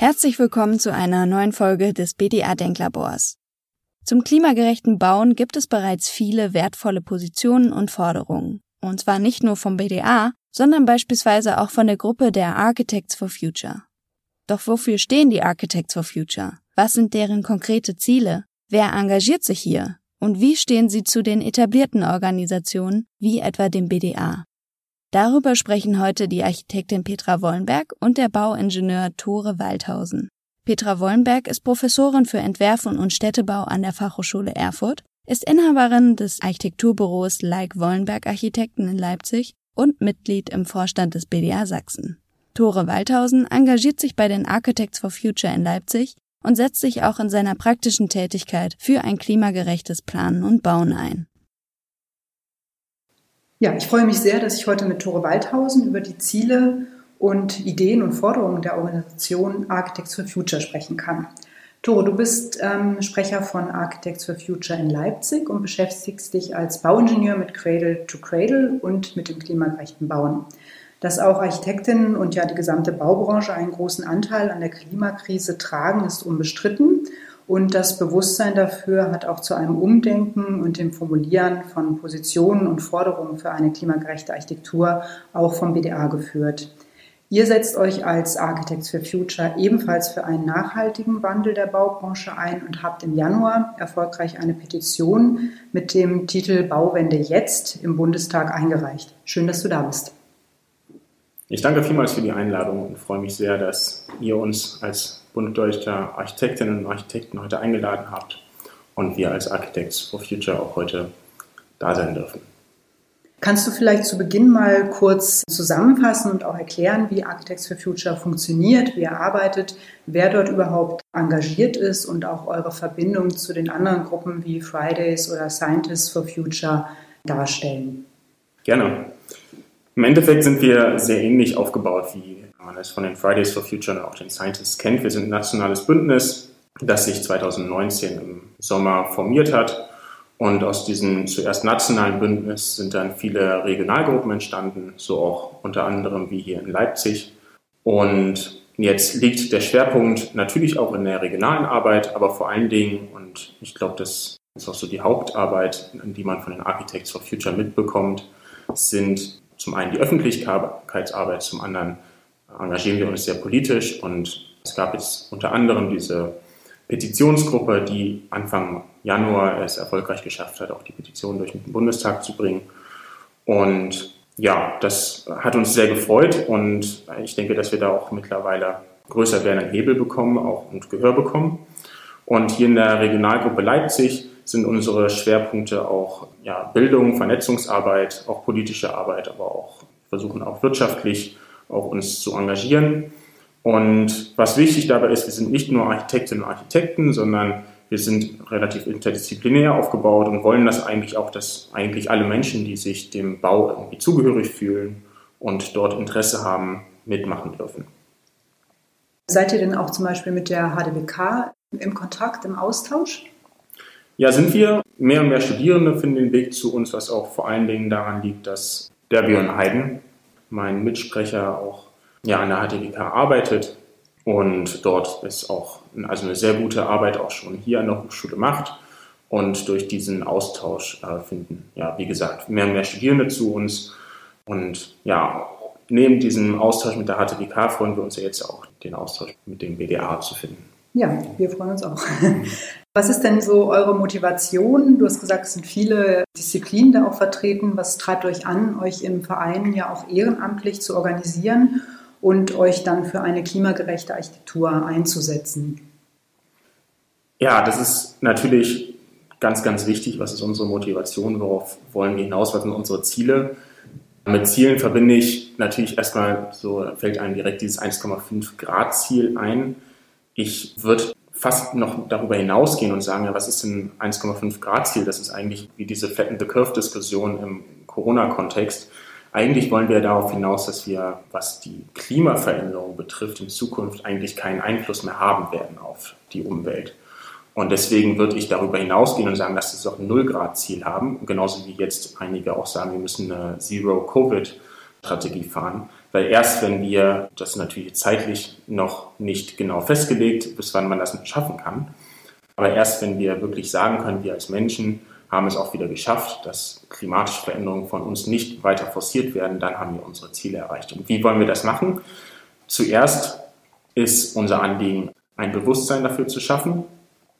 Herzlich willkommen zu einer neuen Folge des BDA Denklabors. Zum klimagerechten Bauen gibt es bereits viele wertvolle Positionen und Forderungen. Und zwar nicht nur vom BDA, sondern beispielsweise auch von der Gruppe der Architects for Future. Doch wofür stehen die Architects for Future? Was sind deren konkrete Ziele? Wer engagiert sich hier? Und wie stehen sie zu den etablierten Organisationen, wie etwa dem BDA? Darüber sprechen heute die Architektin Petra Wollenberg und der Bauingenieur Tore Waldhausen. Petra Wollenberg ist Professorin für Entwerfen und Städtebau an der Fachhochschule Erfurt, ist Inhaberin des Architekturbüros Like Wollenberg Architekten in Leipzig und Mitglied im Vorstand des BDA Sachsen. Tore Waldhausen engagiert sich bei den Architects for Future in Leipzig und setzt sich auch in seiner praktischen Tätigkeit für ein klimagerechtes Planen und Bauen ein. Ja, ich freue mich sehr, dass ich heute mit Tore Waldhausen über die Ziele und Ideen und Forderungen der Organisation Architects for Future sprechen kann. Tore, du bist ähm, Sprecher von Architects for Future in Leipzig und beschäftigst dich als Bauingenieur mit Cradle to Cradle und mit dem klimagerechten Bauen. Dass auch Architektinnen und ja die gesamte Baubranche einen großen Anteil an der Klimakrise tragen, ist unbestritten. Und das Bewusstsein dafür hat auch zu einem Umdenken und dem Formulieren von Positionen und Forderungen für eine klimagerechte Architektur auch vom BDA geführt. Ihr setzt euch als Architects for Future ebenfalls für einen nachhaltigen Wandel der Baubranche ein und habt im Januar erfolgreich eine Petition mit dem Titel Bauwende jetzt im Bundestag eingereicht. Schön, dass du da bist. Ich danke vielmals für die Einladung und freue mich sehr, dass ihr uns als Bund Deutscher Architektinnen und Architekten heute eingeladen habt und wir als Architects for Future auch heute da sein dürfen. Kannst du vielleicht zu Beginn mal kurz zusammenfassen und auch erklären, wie Architects for Future funktioniert, wie ihr arbeitet, wer dort überhaupt engagiert ist und auch eure Verbindung zu den anderen Gruppen wie Fridays oder Scientists for Future darstellen? Gerne. Im Endeffekt sind wir sehr ähnlich aufgebaut, wie man es von den Fridays for Future und auch den Scientists kennt. Wir sind ein nationales Bündnis, das sich 2019 im Sommer formiert hat. Und aus diesem zuerst nationalen Bündnis sind dann viele Regionalgruppen entstanden, so auch unter anderem wie hier in Leipzig. Und jetzt liegt der Schwerpunkt natürlich auch in der regionalen Arbeit, aber vor allen Dingen, und ich glaube, das ist auch so die Hauptarbeit, die man von den Architects for Future mitbekommt, sind zum einen die Öffentlichkeitsarbeit, zum anderen engagieren wir uns sehr politisch und es gab jetzt unter anderem diese Petitionsgruppe, die Anfang Januar es erfolgreich geschafft hat, auch die Petition durch den Bundestag zu bringen. Und ja, das hat uns sehr gefreut und ich denke, dass wir da auch mittlerweile größer werden Hebel bekommen auch und Gehör bekommen. Und hier in der Regionalgruppe Leipzig sind unsere Schwerpunkte auch ja, Bildung, Vernetzungsarbeit, auch politische Arbeit, aber auch versuchen auch wirtschaftlich auch uns zu engagieren. Und was wichtig dabei ist, wir sind nicht nur Architektinnen und Architekten, sondern wir sind relativ interdisziplinär aufgebaut und wollen das eigentlich auch, dass eigentlich alle Menschen, die sich dem Bau irgendwie zugehörig fühlen und dort Interesse haben, mitmachen dürfen. Seid ihr denn auch zum Beispiel mit der HDWK im Kontakt, im Austausch? Ja, sind wir. Mehr und mehr Studierende finden den Weg zu uns, was auch vor allen Dingen daran liegt, dass der Björn Heiden, mein Mitsprecher, auch ja, an der HTWK arbeitet und dort ist auch also eine sehr gute Arbeit auch schon hier an der Hochschule macht. Und durch diesen Austausch äh, finden, ja, wie gesagt, mehr und mehr Studierende zu uns. Und ja, neben diesem Austausch mit der HTWK freuen wir uns ja jetzt auch, den Austausch mit dem BDA zu finden. Ja, wir freuen uns auch. Was ist denn so eure Motivation? Du hast gesagt, es sind viele Disziplinen da auch vertreten. Was treibt euch an, euch im Verein ja auch ehrenamtlich zu organisieren und euch dann für eine klimagerechte Architektur einzusetzen? Ja, das ist natürlich ganz, ganz wichtig. Was ist unsere Motivation? Worauf wollen wir hinaus? Was sind unsere Ziele? Mit Zielen verbinde ich natürlich erstmal, so fällt einem direkt dieses 1,5 Grad Ziel ein ich würde fast noch darüber hinausgehen und sagen, ja, was ist denn 1,5 Grad Ziel? Das ist eigentlich wie diese Flatten the Curve Diskussion im Corona-Kontext. Eigentlich wollen wir darauf hinaus, dass wir, was die Klimaveränderung betrifft, in Zukunft eigentlich keinen Einfluss mehr haben werden auf die Umwelt. Und deswegen würde ich darüber hinausgehen und sagen, dass wir auch ein Null-Grad-Ziel haben. Genauso wie jetzt einige auch sagen, wir müssen eine Zero-Covid Strategie fahren. Weil erst wenn wir, das ist natürlich zeitlich noch nicht genau festgelegt, bis wann man das schaffen kann, aber erst wenn wir wirklich sagen können, wir als Menschen haben es auch wieder geschafft, dass klimatische Veränderungen von uns nicht weiter forciert werden, dann haben wir unsere Ziele erreicht. Und wie wollen wir das machen? Zuerst ist unser Anliegen, ein Bewusstsein dafür zu schaffen.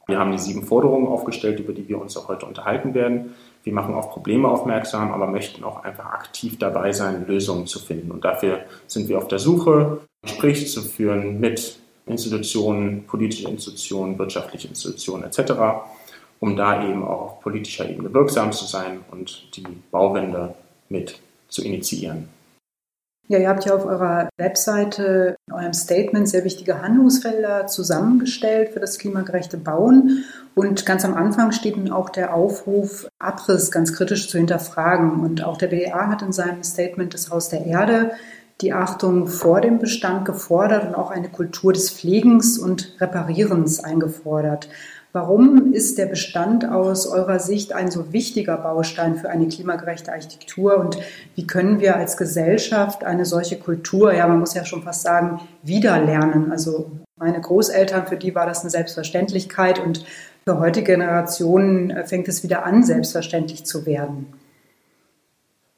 Wir haben die sieben Forderungen aufgestellt, über die wir uns auch heute unterhalten werden. Wir machen auf Probleme aufmerksam, aber möchten auch einfach aktiv dabei sein, Lösungen zu finden. Und dafür sind wir auf der Suche, Gespräche zu führen mit Institutionen, politische Institutionen, wirtschaftliche Institutionen etc., um da eben auch auf politischer Ebene wirksam zu sein und die Bauwende mit zu initiieren. Ja, ihr habt ja auf eurer Webseite in eurem Statement sehr wichtige Handlungsfelder zusammengestellt für das klimagerechte Bauen. Und ganz am Anfang steht nun auch der Aufruf, Abriss ganz kritisch zu hinterfragen. Und auch der BDA hat in seinem Statement das Haus der Erde die Achtung vor dem Bestand gefordert und auch eine Kultur des Pflegens und Reparierens eingefordert. Warum ist der Bestand aus eurer Sicht ein so wichtiger Baustein für eine klimagerechte Architektur und wie können wir als Gesellschaft eine solche Kultur, ja, man muss ja schon fast sagen, wiederlernen? Also meine Großeltern, für die war das eine Selbstverständlichkeit und für heutige Generationen äh, fängt es wieder an, selbstverständlich zu werden.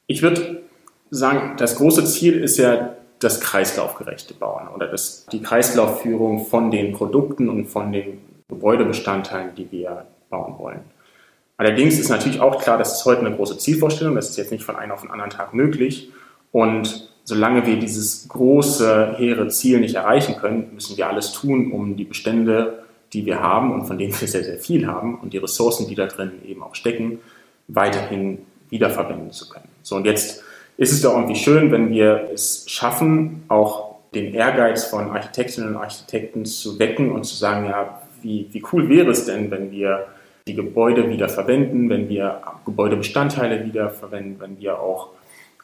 Ich würde sagen, das große Ziel ist ja das kreislaufgerechte Bauen oder das, die Kreislaufführung von den Produkten und von den Gebäudebestandteilen, die wir bauen wollen. Allerdings ist natürlich auch klar, das ist heute eine große Zielvorstellung, das ist jetzt nicht von einem auf den anderen Tag möglich. Und solange wir dieses große, hehre Ziel nicht erreichen können, müssen wir alles tun, um die Bestände, die wir haben und von denen wir sehr, sehr viel haben und die Ressourcen, die da drin eben auch stecken, weiterhin wiederverwenden zu können. So, und jetzt ist es doch irgendwie schön, wenn wir es schaffen, auch den Ehrgeiz von Architektinnen und Architekten zu wecken und zu sagen, ja, wie, wie cool wäre es denn, wenn wir die Gebäude wieder verwenden, wenn wir Gebäudebestandteile wieder verwenden, wenn wir auch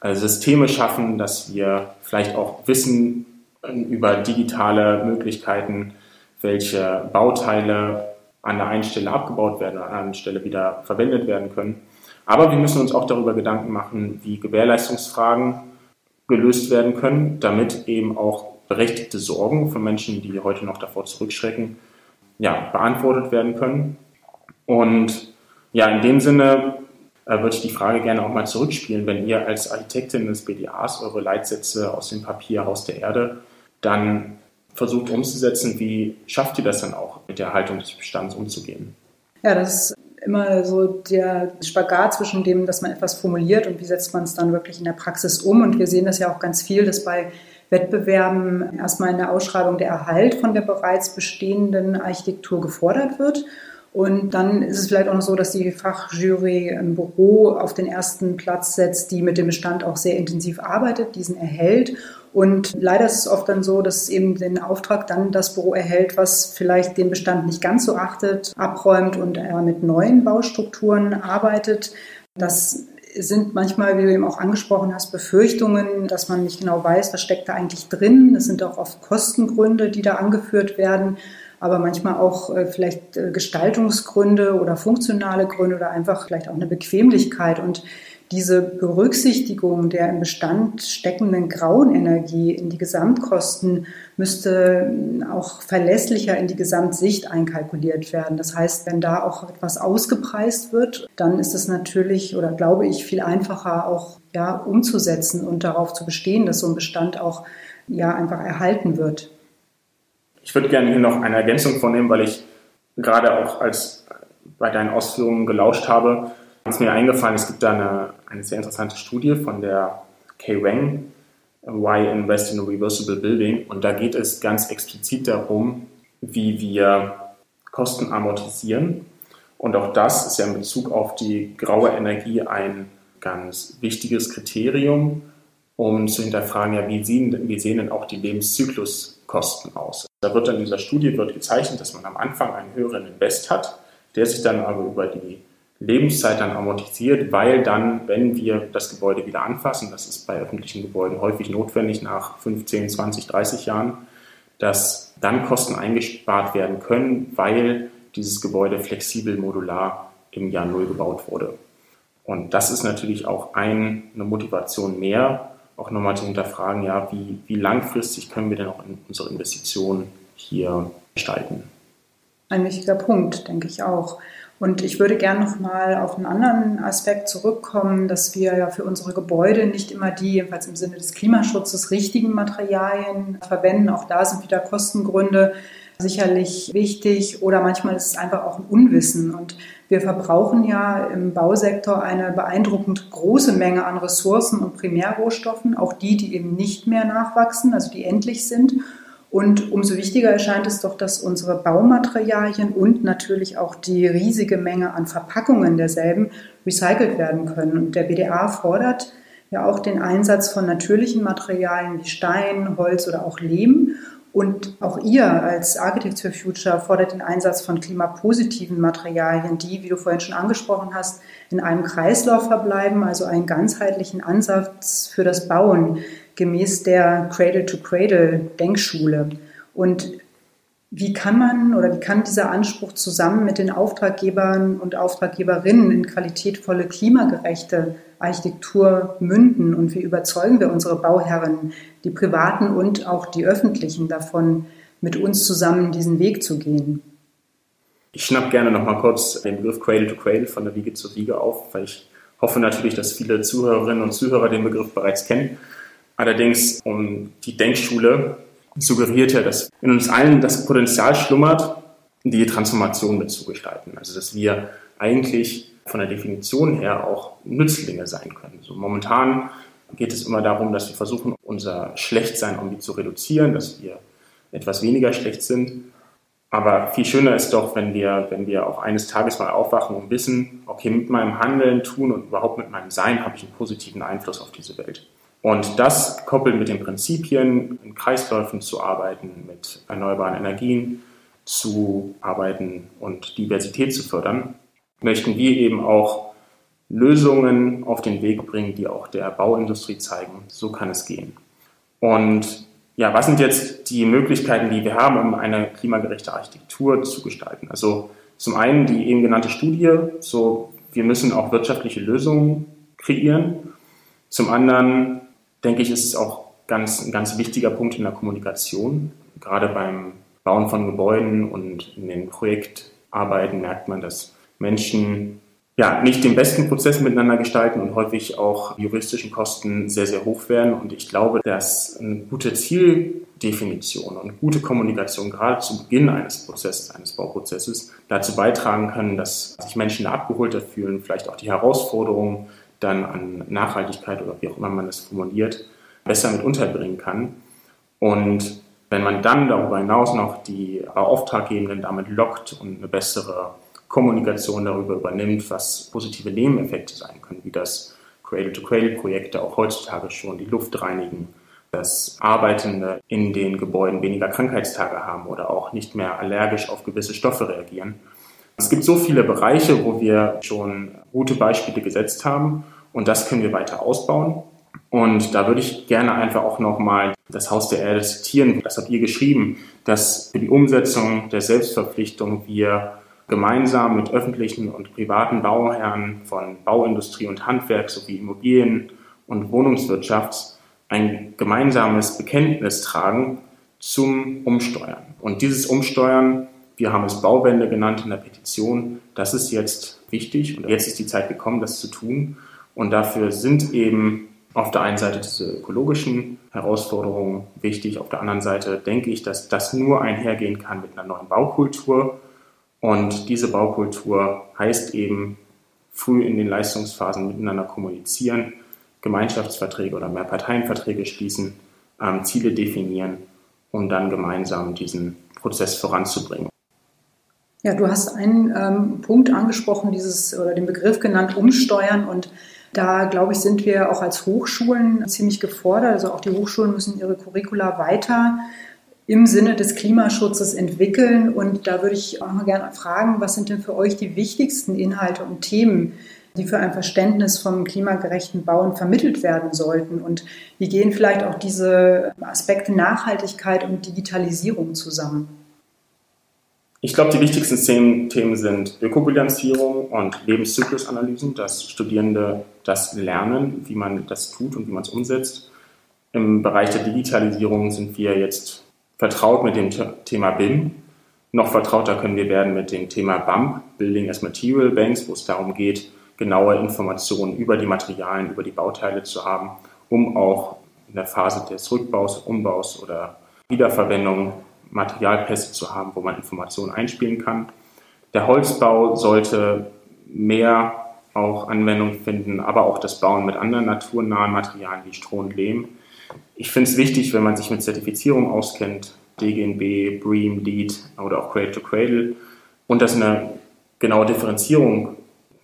äh, Systeme schaffen, dass wir vielleicht auch wissen äh, über digitale Möglichkeiten, welche Bauteile an der einen Stelle abgebaut werden, an der anderen Stelle wieder verwendet werden können. Aber wir müssen uns auch darüber Gedanken machen, wie Gewährleistungsfragen gelöst werden können, damit eben auch berechtigte Sorgen von Menschen, die heute noch davor zurückschrecken, ja, beantwortet werden können. Und ja, in dem Sinne äh, würde ich die Frage gerne auch mal zurückspielen, wenn ihr als Architektin des BDAs eure Leitsätze aus dem Papier Haus der Erde dann versucht umzusetzen, wie schafft ihr das dann auch, mit der Haltung des Bestands umzugehen? Ja, das ist immer so der Spagat zwischen dem, dass man etwas formuliert und wie setzt man es dann wirklich in der Praxis um. Und wir sehen das ja auch ganz viel, dass bei Wettbewerben erstmal in der Ausschreibung der Erhalt von der bereits bestehenden Architektur gefordert wird. Und dann ist es vielleicht auch noch so, dass die Fachjury im Büro auf den ersten Platz setzt, die mit dem Bestand auch sehr intensiv arbeitet, diesen erhält. Und leider ist es oft dann so, dass eben den Auftrag dann das Büro erhält, was vielleicht den Bestand nicht ganz so achtet, abräumt und mit neuen Baustrukturen arbeitet. Das sind manchmal, wie du eben auch angesprochen hast, Befürchtungen, dass man nicht genau weiß, was steckt da eigentlich drin. Es sind auch oft Kostengründe, die da angeführt werden, aber manchmal auch äh, vielleicht äh, Gestaltungsgründe oder funktionale Gründe oder einfach vielleicht auch eine Bequemlichkeit. Und diese Berücksichtigung der im Bestand steckenden grauen Energie in die Gesamtkosten müsste auch verlässlicher in die Gesamtsicht einkalkuliert werden. Das heißt, wenn da auch etwas ausgepreist wird, dann ist es natürlich oder glaube ich viel einfacher auch ja, umzusetzen und darauf zu bestehen, dass so ein Bestand auch ja einfach erhalten wird. Ich würde gerne hier noch eine Ergänzung vornehmen, weil ich gerade auch als bei deinen Ausführungen gelauscht habe ist mir eingefallen, es gibt da eine, eine sehr interessante Studie von der Kay Wang, Why Invest in a Reversible Building. Und da geht es ganz explizit darum, wie wir Kosten amortisieren. Und auch das ist ja in Bezug auf die graue Energie ein ganz wichtiges Kriterium, um zu hinterfragen, ja, wie sehen, wie sehen denn auch die Lebenszykluskosten aus? Da wird dann in dieser Studie wird gezeichnet, dass man am Anfang einen höheren Invest hat, der sich dann aber über die Lebenszeit dann amortisiert, weil dann, wenn wir das Gebäude wieder anfassen, das ist bei öffentlichen Gebäuden häufig notwendig nach 15, 20, 30 Jahren, dass dann Kosten eingespart werden können, weil dieses Gebäude flexibel modular im Jahr Null gebaut wurde. Und das ist natürlich auch ein, eine Motivation mehr, auch nochmal zu hinterfragen, ja, wie, wie langfristig können wir denn auch in unsere Investitionen hier gestalten. Ein wichtiger Punkt, denke ich auch. Und ich würde gerne noch mal auf einen anderen Aspekt zurückkommen, dass wir ja für unsere Gebäude nicht immer die, jedenfalls im Sinne des Klimaschutzes, richtigen Materialien verwenden. Auch da sind wieder Kostengründe sicherlich wichtig oder manchmal ist es einfach auch ein Unwissen. Und wir verbrauchen ja im Bausektor eine beeindruckend große Menge an Ressourcen und Primärrohstoffen, auch die, die eben nicht mehr nachwachsen, also die endlich sind. Und umso wichtiger erscheint es doch, dass unsere Baumaterialien und natürlich auch die riesige Menge an Verpackungen derselben recycelt werden können. Und der BDA fordert ja auch den Einsatz von natürlichen Materialien wie Stein, Holz oder auch Lehm. Und auch ihr als Architects for Future fordert den Einsatz von klimapositiven Materialien, die, wie du vorhin schon angesprochen hast, in einem Kreislauf verbleiben, also einen ganzheitlichen Ansatz für das Bauen gemäß der Cradle-to-Cradle-Denkschule. Und wie kann man oder wie kann dieser Anspruch zusammen mit den Auftraggebern und Auftraggeberinnen in qualitätvolle, klimagerechte Architektur münden und wie überzeugen wir unsere Bauherren, die privaten und auch die öffentlichen davon, mit uns zusammen diesen Weg zu gehen? Ich schnapp gerne noch mal kurz den Begriff Cradle to Cradle von der Wiege zur Wiege auf, weil ich hoffe natürlich, dass viele Zuhörerinnen und Zuhörer den Begriff bereits kennen. Allerdings um die Denkschule suggeriert ja, dass in uns allen das Potenzial schlummert, die Transformation mitzugestalten. Also dass wir eigentlich von der Definition her auch Nützlinge sein können. So momentan geht es immer darum, dass wir versuchen, unser Schlechtsein irgendwie zu reduzieren, dass wir etwas weniger schlecht sind. Aber viel schöner ist doch, wenn wir, wenn wir auch eines Tages mal aufwachen und wissen, okay, mit meinem Handeln, Tun und überhaupt mit meinem Sein habe ich einen positiven Einfluss auf diese Welt. Und das koppelt mit den Prinzipien, in Kreisläufen zu arbeiten, mit erneuerbaren Energien zu arbeiten und Diversität zu fördern, möchten wir eben auch Lösungen auf den Weg bringen, die auch der Bauindustrie zeigen, so kann es gehen. Und ja, was sind jetzt die Möglichkeiten, die wir haben, um eine klimagerechte Architektur zu gestalten? Also zum einen die eben genannte Studie, so wir müssen auch wirtschaftliche Lösungen kreieren. Zum anderen denke ich, ist es auch ganz, ein ganz wichtiger Punkt in der Kommunikation. Gerade beim Bauen von Gebäuden und in den Projektarbeiten merkt man, dass Menschen ja, nicht den besten Prozess miteinander gestalten und häufig auch juristischen Kosten sehr, sehr hoch werden. Und ich glaube, dass eine gute Zieldefinition und gute Kommunikation gerade zu Beginn eines Prozesses, eines Bauprozesses dazu beitragen können, dass sich Menschen da abgeholter fühlen, vielleicht auch die Herausforderungen dann an Nachhaltigkeit oder wie auch immer man das formuliert, besser mit unterbringen kann. Und wenn man dann darüber hinaus noch die Auftraggebenden damit lockt und eine bessere Kommunikation darüber übernimmt, was positive Nebeneffekte sein können, wie das Cradle-to-Cradle-Projekte auch heutzutage schon die Luft reinigen, dass Arbeitende in den Gebäuden weniger Krankheitstage haben oder auch nicht mehr allergisch auf gewisse Stoffe reagieren, es gibt so viele Bereiche, wo wir schon gute Beispiele gesetzt haben und das können wir weiter ausbauen. Und da würde ich gerne einfach auch nochmal das Haus der Erde zitieren. Das habt ihr geschrieben, dass für die Umsetzung der Selbstverpflichtung wir gemeinsam mit öffentlichen und privaten Bauherren von Bauindustrie und Handwerk sowie Immobilien und Wohnungswirtschaft ein gemeinsames Bekenntnis tragen zum Umsteuern. Und dieses Umsteuern wir haben es Bauwende genannt in der Petition. Das ist jetzt wichtig und jetzt ist die Zeit gekommen, das zu tun. Und dafür sind eben auf der einen Seite diese ökologischen Herausforderungen wichtig. Auf der anderen Seite denke ich, dass das nur einhergehen kann mit einer neuen Baukultur. Und diese Baukultur heißt eben, früh in den Leistungsphasen miteinander kommunizieren, Gemeinschaftsverträge oder Mehrparteienverträge schließen, ähm, Ziele definieren, um dann gemeinsam diesen Prozess voranzubringen. Ja, du hast einen ähm, Punkt angesprochen, dieses oder den Begriff genannt, umsteuern und da, glaube ich, sind wir auch als Hochschulen ziemlich gefordert. Also auch die Hochschulen müssen ihre Curricula weiter im Sinne des Klimaschutzes entwickeln. Und da würde ich auch mal gerne fragen, was sind denn für euch die wichtigsten Inhalte und Themen, die für ein Verständnis vom klimagerechten Bauen vermittelt werden sollten? Und wie gehen vielleicht auch diese Aspekte Nachhaltigkeit und Digitalisierung zusammen? Ich glaube, die wichtigsten Themen sind Ökobilanzierung und Lebenszyklusanalysen, dass Studierende das lernen, wie man das tut und wie man es umsetzt. Im Bereich der Digitalisierung sind wir jetzt vertraut mit dem Thema BIM. Noch vertrauter können wir werden mit dem Thema BAMP, Building as Material Banks, wo es darum geht, genaue Informationen über die Materialien, über die Bauteile zu haben, um auch in der Phase des Rückbaus, Umbaus oder Wiederverwendung Materialpässe zu haben, wo man Informationen einspielen kann. Der Holzbau sollte mehr auch Anwendung finden, aber auch das Bauen mit anderen naturnahen Materialien wie Stroh und Lehm. Ich finde es wichtig, wenn man sich mit Zertifizierung auskennt, DGNB, BREEAM, LEED oder auch Cradle to Cradle, und dass eine genaue Differenzierung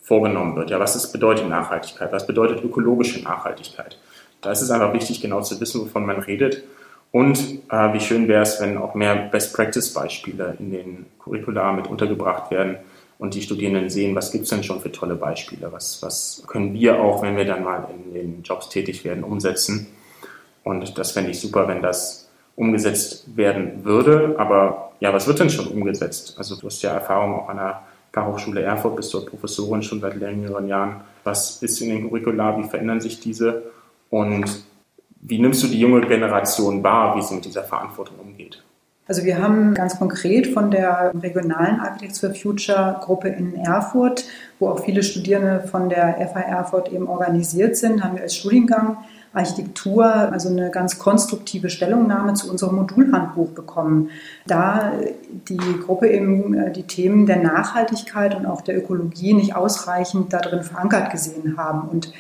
vorgenommen wird. Ja, was ist, bedeutet Nachhaltigkeit? Was bedeutet ökologische Nachhaltigkeit? Da ist es einfach wichtig, genau zu wissen, wovon man redet. Und äh, wie schön wäre es, wenn auch mehr Best-Practice-Beispiele in den Curricula mit untergebracht werden und die Studierenden sehen, was gibt es denn schon für tolle Beispiele? Was, was können wir auch, wenn wir dann mal in den Jobs tätig werden, umsetzen? Und das fände ich super, wenn das umgesetzt werden würde. Aber ja, was wird denn schon umgesetzt? Also du hast ja Erfahrung auch an der Fachhochschule Erfurt, bist dort Professorin schon seit längeren Jahren. Was ist in den Curricula? Wie verändern sich diese? Und wie nimmst du die junge Generation wahr, wie sie mit dieser Verantwortung umgeht? Also wir haben ganz konkret von der regionalen Architects for Future Gruppe in Erfurt, wo auch viele Studierende von der FH Erfurt eben organisiert sind, haben wir als Studiengang Architektur, also eine ganz konstruktive Stellungnahme zu unserem Modulhandbuch bekommen. Da die Gruppe eben äh, die Themen der Nachhaltigkeit und auch der Ökologie nicht ausreichend darin verankert gesehen haben. Und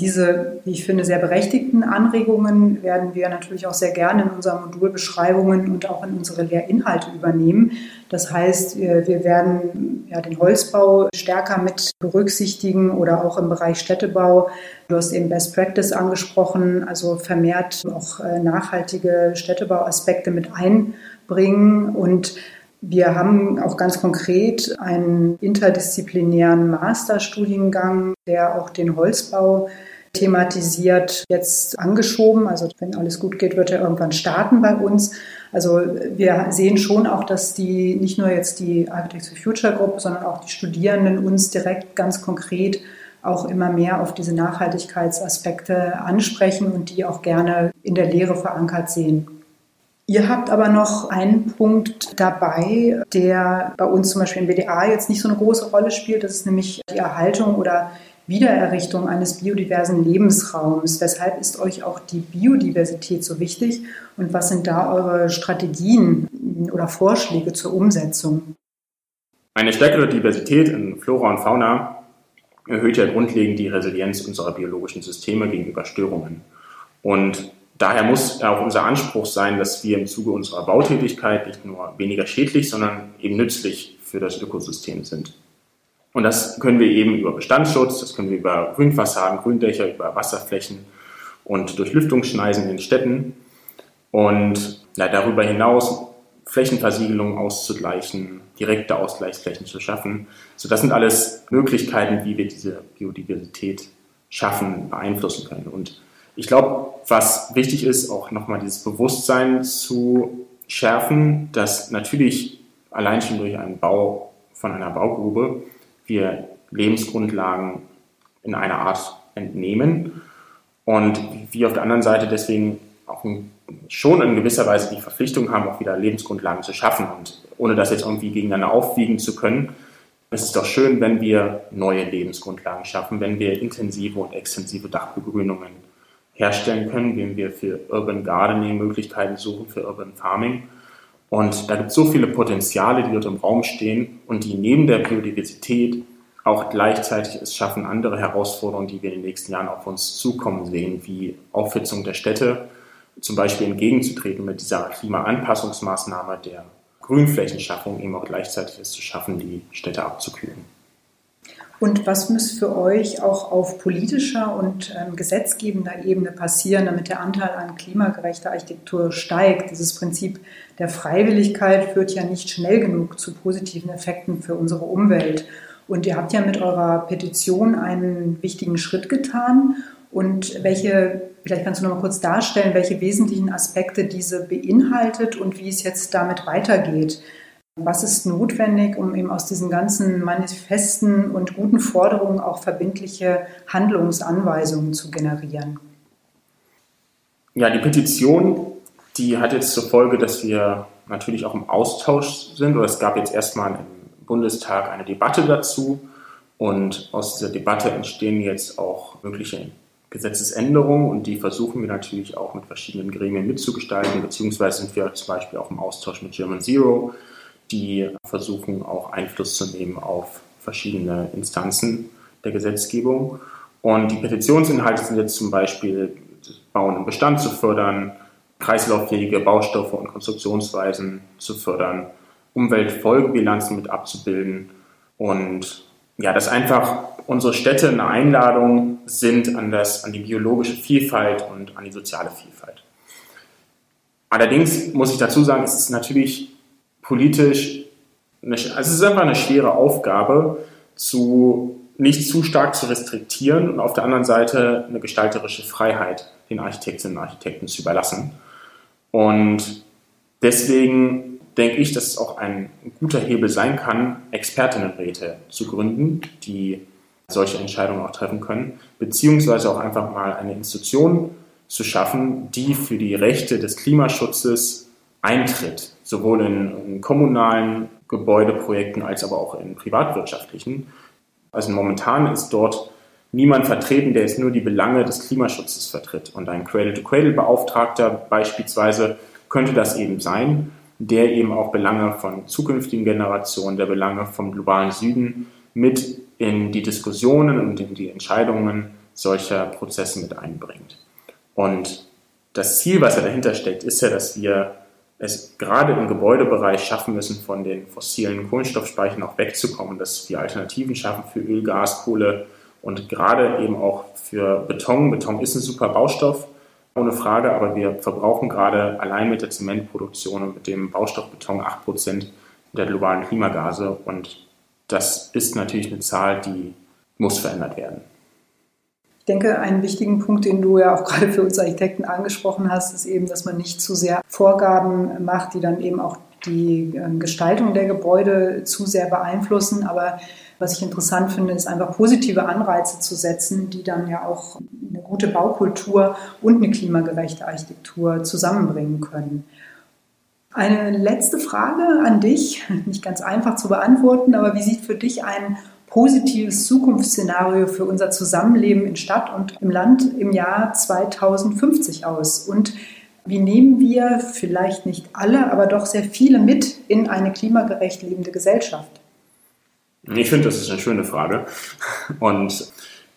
diese, wie ich finde, sehr berechtigten Anregungen werden wir natürlich auch sehr gerne in unseren Modulbeschreibungen und auch in unsere Lehrinhalte übernehmen. Das heißt, wir werden ja, den Holzbau stärker mit berücksichtigen oder auch im Bereich Städtebau. Du hast eben Best Practice angesprochen, also vermehrt auch äh, nachhaltige Städtebauaspekte mit einbringen und wir haben auch ganz konkret einen interdisziplinären Masterstudiengang, der auch den Holzbau thematisiert, jetzt angeschoben. Also wenn alles gut geht, wird er irgendwann starten bei uns. Also wir sehen schon auch, dass die nicht nur jetzt die Architects for Future Gruppe, sondern auch die Studierenden uns direkt ganz konkret auch immer mehr auf diese Nachhaltigkeitsaspekte ansprechen und die auch gerne in der Lehre verankert sehen. Ihr habt aber noch einen Punkt dabei, der bei uns zum Beispiel im BDA jetzt nicht so eine große Rolle spielt. Das ist nämlich die Erhaltung oder Wiedererrichtung eines biodiversen Lebensraums. Weshalb ist euch auch die Biodiversität so wichtig und was sind da eure Strategien oder Vorschläge zur Umsetzung? Eine stärkere Diversität in Flora und Fauna erhöht ja grundlegend die Resilienz unserer biologischen Systeme gegenüber Störungen. Und Daher muss auch unser Anspruch sein, dass wir im Zuge unserer Bautätigkeit nicht nur weniger schädlich, sondern eben nützlich für das Ökosystem sind. Und das können wir eben über Bestandsschutz, das können wir über Grünfassaden, Gründächer, über Wasserflächen und durch Lüftungsschneisen in den Städten. Und ja, darüber hinaus Flächenversiegelung auszugleichen, direkte Ausgleichsflächen zu schaffen. So, das sind alles Möglichkeiten, wie wir diese Biodiversität schaffen, beeinflussen können. Und ich glaube, was wichtig ist, auch nochmal dieses Bewusstsein zu schärfen, dass natürlich allein schon durch einen Bau von einer Baugrube wir Lebensgrundlagen in einer Art entnehmen und wir auf der anderen Seite deswegen auch schon in gewisser Weise die Verpflichtung haben, auch wieder Lebensgrundlagen zu schaffen. Und ohne das jetzt irgendwie gegeneinander aufwiegen zu können, ist es doch schön, wenn wir neue Lebensgrundlagen schaffen, wenn wir intensive und extensive Dachbegrünungen herstellen können, wenn wir für Urban Gardening Möglichkeiten suchen, für Urban Farming. Und da gibt es so viele Potenziale, die dort im Raum stehen und die neben der Biodiversität auch gleichzeitig es schaffen, andere Herausforderungen, die wir in den nächsten Jahren auf uns zukommen sehen, wie Aufhitzung der Städte, zum Beispiel entgegenzutreten mit dieser Klimaanpassungsmaßnahme der Grünflächenschaffung, eben auch gleichzeitig es zu schaffen, die Städte abzukühlen. Und was muss für euch auch auf politischer und ähm, gesetzgebender Ebene passieren, damit der Anteil an klimagerechter Architektur steigt? Dieses Prinzip der Freiwilligkeit führt ja nicht schnell genug zu positiven Effekten für unsere Umwelt. Und ihr habt ja mit eurer Petition einen wichtigen Schritt getan. Und welche, vielleicht kannst du noch mal kurz darstellen, welche wesentlichen Aspekte diese beinhaltet und wie es jetzt damit weitergeht. Was ist notwendig, um eben aus diesen ganzen Manifesten und guten Forderungen auch verbindliche Handlungsanweisungen zu generieren? Ja, die Petition, die hat jetzt zur Folge, dass wir natürlich auch im Austausch sind. Oder es gab jetzt erstmal im Bundestag eine Debatte dazu. Und aus dieser Debatte entstehen jetzt auch mögliche Gesetzesänderungen und die versuchen wir natürlich auch mit verschiedenen Gremien mitzugestalten, beziehungsweise sind wir zum Beispiel auch im Austausch mit German Zero, die versuchen auch Einfluss zu nehmen auf verschiedene Instanzen der Gesetzgebung. Und die Petitionsinhalte sind jetzt zum Beispiel, Bauen im Bestand zu fördern, kreislauffähige Baustoffe und Konstruktionsweisen zu fördern, Umweltfolgebilanzen mit abzubilden und ja, dass einfach unsere Städte eine Einladung sind an, das, an die biologische Vielfalt und an die soziale Vielfalt. Allerdings muss ich dazu sagen, es ist natürlich politisch, eine, also es ist einfach eine schwere Aufgabe, zu, nicht zu stark zu restriktieren und auf der anderen Seite eine gestalterische Freiheit den Architektinnen und Architekten zu überlassen. Und deswegen denke ich, dass es auch ein guter Hebel sein kann, Expertinnenräte zu gründen, die solche Entscheidungen auch treffen können, beziehungsweise auch einfach mal eine Institution zu schaffen, die für die Rechte des Klimaschutzes eintritt, sowohl in, in kommunalen Gebäudeprojekten als aber auch in privatwirtschaftlichen. Also momentan ist dort niemand vertreten, der jetzt nur die Belange des Klimaschutzes vertritt. Und ein Cradle-to-Cradle-Beauftragter beispielsweise könnte das eben sein, der eben auch Belange von zukünftigen Generationen, der Belange vom globalen Süden mit in die Diskussionen und in die Entscheidungen solcher Prozesse mit einbringt. Und das Ziel, was ja dahinter steckt, ist ja, dass wir es gerade im Gebäudebereich schaffen müssen, von den fossilen Kohlenstoffspeichern auch wegzukommen, dass wir Alternativen schaffen für Öl, Gas, Kohle und gerade eben auch für Beton. Beton ist ein super Baustoff, ohne Frage, aber wir verbrauchen gerade allein mit der Zementproduktion und mit dem Baustoffbeton 8% der globalen Klimagase und das ist natürlich eine Zahl, die muss verändert werden. Denke, einen wichtigen Punkt, den du ja auch gerade für uns Architekten angesprochen hast, ist eben, dass man nicht zu sehr Vorgaben macht, die dann eben auch die ähm, Gestaltung der Gebäude zu sehr beeinflussen. Aber was ich interessant finde, ist einfach positive Anreize zu setzen, die dann ja auch eine gute Baukultur und eine klimagerechte Architektur zusammenbringen können. Eine letzte Frage an dich, nicht ganz einfach zu beantworten, aber wie sieht für dich ein positives Zukunftsszenario für unser Zusammenleben in Stadt und im Land im Jahr 2050 aus? Und wie nehmen wir vielleicht nicht alle, aber doch sehr viele mit in eine klimagerecht lebende Gesellschaft? Ich finde, das ist eine schöne Frage. Und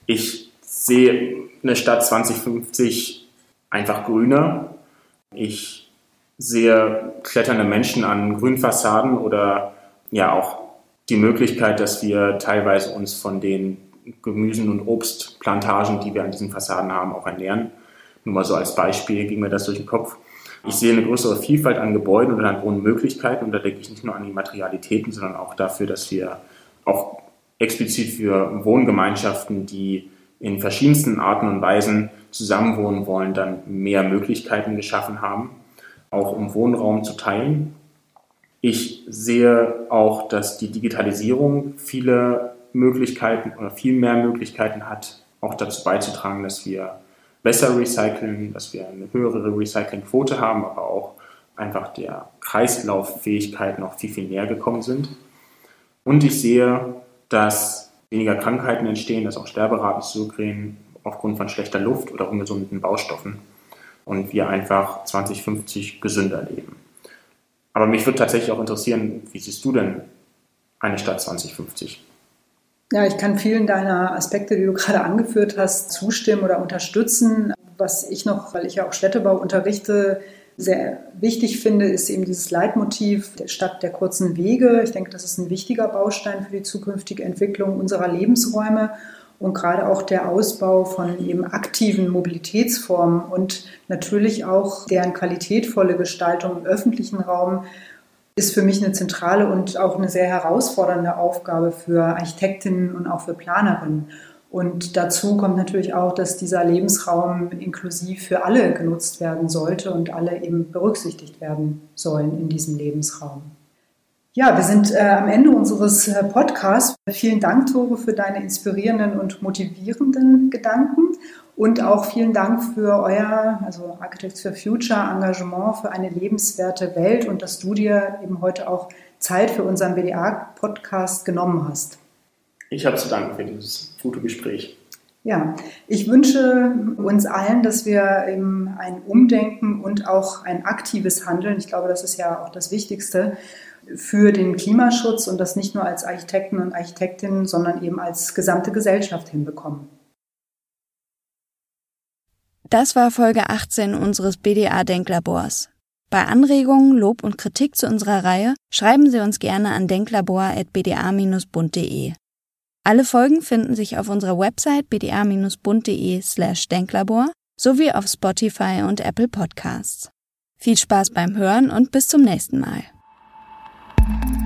ich sehe eine Stadt 2050 einfach grüner. Ich sehe kletternde Menschen an Grünfassaden oder ja auch die Möglichkeit, dass wir teilweise uns von den Gemüsen- und Obstplantagen, die wir an diesen Fassaden haben, auch ernähren. Nur mal so als Beispiel ging mir das durch den Kopf. Ich sehe eine größere Vielfalt an Gebäuden und an Wohnmöglichkeiten und da denke ich nicht nur an die Materialitäten, sondern auch dafür, dass wir auch explizit für Wohngemeinschaften, die in verschiedensten Arten und Weisen zusammenwohnen wollen, dann mehr Möglichkeiten geschaffen haben, auch um Wohnraum zu teilen. Ich sehe auch, dass die Digitalisierung viele Möglichkeiten oder viel mehr Möglichkeiten hat, auch dazu beizutragen, dass wir besser recyceln, dass wir eine höhere Recyclingquote haben, aber auch einfach der Kreislauffähigkeit noch viel, viel näher gekommen sind. Und ich sehe, dass weniger Krankheiten entstehen, dass auch Sterberaten zurückgehen aufgrund von schlechter Luft oder ungesunden Baustoffen und wir einfach 2050 gesünder leben. Aber mich würde tatsächlich auch interessieren, wie siehst du denn eine Stadt 2050? Ja, ich kann vielen deiner Aspekte, die du gerade angeführt hast, zustimmen oder unterstützen. Was ich noch, weil ich ja auch Städtebau unterrichte, sehr wichtig finde, ist eben dieses Leitmotiv der Stadt der kurzen Wege. Ich denke, das ist ein wichtiger Baustein für die zukünftige Entwicklung unserer Lebensräume und gerade auch der Ausbau von eben aktiven Mobilitätsformen und natürlich auch deren qualitätvolle Gestaltung im öffentlichen Raum ist für mich eine zentrale und auch eine sehr herausfordernde Aufgabe für Architektinnen und auch für Planerinnen. Und dazu kommt natürlich auch, dass dieser Lebensraum inklusiv für alle genutzt werden sollte und alle eben berücksichtigt werden sollen in diesem Lebensraum. Ja, wir sind äh, am Ende unseres äh, Podcasts. Vielen Dank, Tore, für deine inspirierenden und motivierenden Gedanken. Und auch vielen Dank für euer, also Architects for Future, Engagement für eine lebenswerte Welt und dass du dir eben heute auch Zeit für unseren BDA-Podcast genommen hast. Ich habe zu danken für dieses gute Gespräch. Ja, ich wünsche uns allen, dass wir eben ein Umdenken und auch ein aktives Handeln, ich glaube, das ist ja auch das Wichtigste, für den Klimaschutz und das nicht nur als Architekten und Architektinnen, sondern eben als gesamte Gesellschaft hinbekommen. Das war Folge 18 unseres BDA Denklabors. Bei Anregungen, Lob und Kritik zu unserer Reihe schreiben Sie uns gerne an denklabor.bda-bund.de. Alle Folgen finden sich auf unserer Website bda-bund.de slash denklabor sowie auf Spotify und Apple Podcasts. Viel Spaß beim Hören und bis zum nächsten Mal. Thank you.